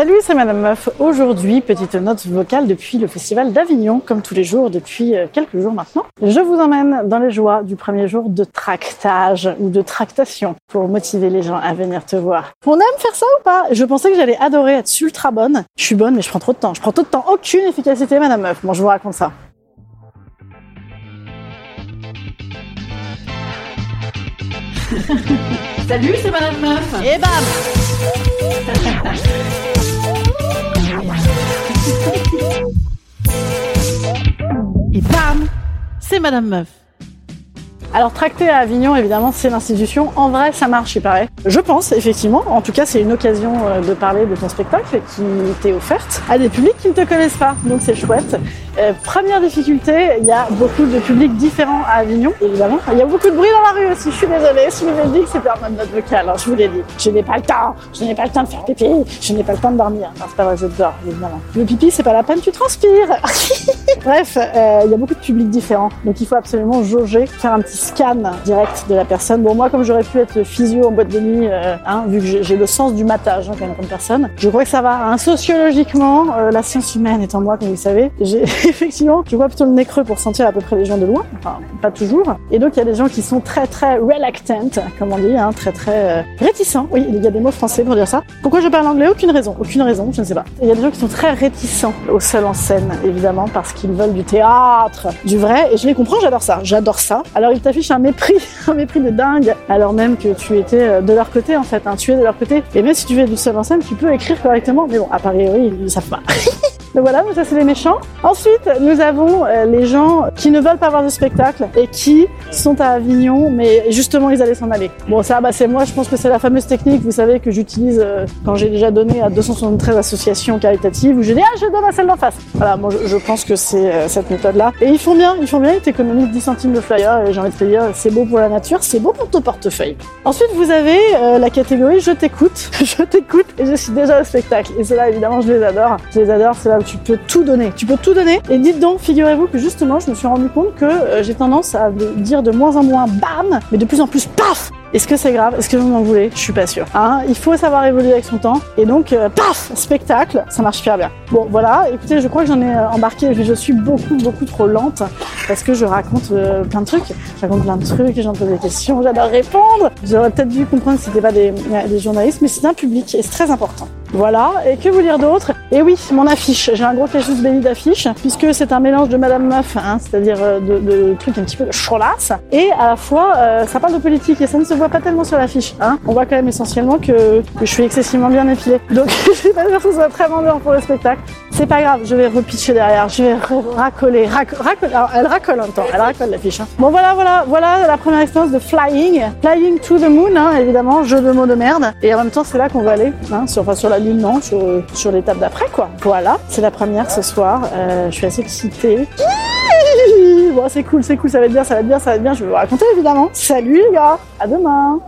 Salut, c'est Madame Meuf. Aujourd'hui, petite note vocale depuis le Festival d'Avignon, comme tous les jours depuis euh, quelques jours maintenant. Je vous emmène dans les joies du premier jour de tractage ou de tractation pour motiver les gens à venir te voir. On aime faire ça ou pas? Je pensais que j'allais adorer être ultra bonne. Je suis bonne, mais je prends trop de temps. Je prends trop de temps. Aucune efficacité, Madame Meuf. Bon, je vous raconte ça. Salut, c'est Madame Meuf. Et bam C'est Madame Meuf. Alors tracter à Avignon, évidemment, c'est l'institution. En vrai, ça marche, il paraît. Je pense, effectivement. En tout cas, c'est une occasion euh, de parler de ton spectacle qui t'est offerte à des publics qui ne te connaissent pas. Donc c'est chouette. Euh, première difficulté, il y a beaucoup de publics différents à Avignon, évidemment. Il y a beaucoup de bruit dans la rue aussi. Je suis désolée. Je vous l'ai dit que c'était en mode note vocale. Alors, je vous l'ai dit. Je n'ai pas le temps. Je n'ai pas le temps de faire pipi. Je n'ai pas le temps de dormir. Non, c'est pas vrai, je dors, évidemment. Le pipi, c'est pas la peine, tu transpires. Bref, euh, il y a beaucoup de publics différents. Donc il faut absolument jauger, faire un petit scan direct de la personne. Bon, moi, comme j'aurais pu être physio en boîte de nuit, euh, hein, vu que j'ai- le sens du matage hein, quand même comme personne, je crois que ça va. Hein. Sociologiquement, euh, la science humaine étant moi, comme vous le savez, j'ai effectivement, je vois plutôt le nez creux pour sentir à peu près les gens de loin. Enfin, pas toujours. Et donc, il y a des gens qui sont très, très reluctant, comme on dit, hein, très, très euh, réticents. Oui, il y a des mots français pour dire ça. Pourquoi je parle anglais? Aucune raison. Aucune raison, je ne sais pas. Il y a des gens qui sont très réticents au seul en scène, évidemment, parce qu'ils veulent du théâtre, du vrai. Et je les comprends, j'adore ça. J'adore ça. Alors, t'affichent un mépris, un mépris de dingue, alors même que tu étais euh, de leur côté, en fait. Hein. Tu es de leur côté. Et même si tu es du seul en scène, tu peux écrire correctement. Mais bon, à Paris, oui, ils ne savent pas. Donc voilà, ça c'est les méchants. Ensuite, nous avons euh, les gens qui ne veulent pas voir de spectacle et qui sont à Avignon, mais justement ils allaient s'en aller. Bon ça, bah, c'est moi, je pense que c'est la fameuse technique, vous savez, que j'utilise euh, quand j'ai déjà donné à 273 associations caritatives, où je dis ah je donne à celle d'en face. Voilà, moi je, pense que c'est euh, cette méthode-là. Et ils font bien, ils font bien, ils t'économisent 10 centimes de flyer et j'ai envie de te dire, c'est beau pour la nature, c'est beau pour ton portefeuille. Ensuite, vous avez la catégorie je t'écoute, je t'écoute et je suis déjà au spectacle. Et ceux-là, évidemment, je les adore. Je les adore, c'est tu peux tout donner. Tu peux tout donner. Et dites donc, figurez-vous que justement, je me suis rendu compte que euh, j'ai tendance à dire de moins en moins bam, mais de plus en plus paf est-ce que c'est grave? Est-ce que vous m'en voulez? Je suis pas sûre. Hein? Il faut savoir évoluer avec son temps. Et donc, euh, paf Spectacle, ça marche super bien. Bon, voilà. Écoutez, je crois que j'en ai euh, embarqué. Je suis beaucoup, beaucoup trop lente parce que je raconte euh, plein de trucs. Je raconte plein de trucs, j'en pose des questions, j'adore répondre. J'aurais peut-être dû comprendre que c'était pas des, journalistes, mais c'est un public et c'est très important. Voilà. Et que vous dire d'autre? Et oui, mon affiche. J'ai un gros casus belli d'affiche puisque c'est un mélange de Madame Meuf, hein, c'est-à-dire euh, de, trucs un petit peu de cholasse, et à la fois ça parle de politique et ça ne se voit pas tellement sur l'affiche. Hein. On voit quand même essentiellement que, je suis excessivement bien épilée. Donc je vais pas dire que ce soit très vendeur pour le spectacle. C'est pas grave, je vais repitcher derrière, je vais ra- racoler, rac-. Alors, elle racole en temps, elle racole l'affiche. Hein. Bon voilà, voilà, voilà la première expérience de flying, flying to the moon, hein, évidemment, jeu de mots de merde. Et en même temps, c'est là qu'on va aller, hein, sur, enfin, sur la lune, non, sur, sur l'étape d'après, quoi. Voilà, c'est la première ce soir. Euh, je suis assez excitée. C'est cool, c'est cool, ça va être bien, ça va bien, ça va être bien. Je vais vous raconter évidemment. Salut les gars, à demain.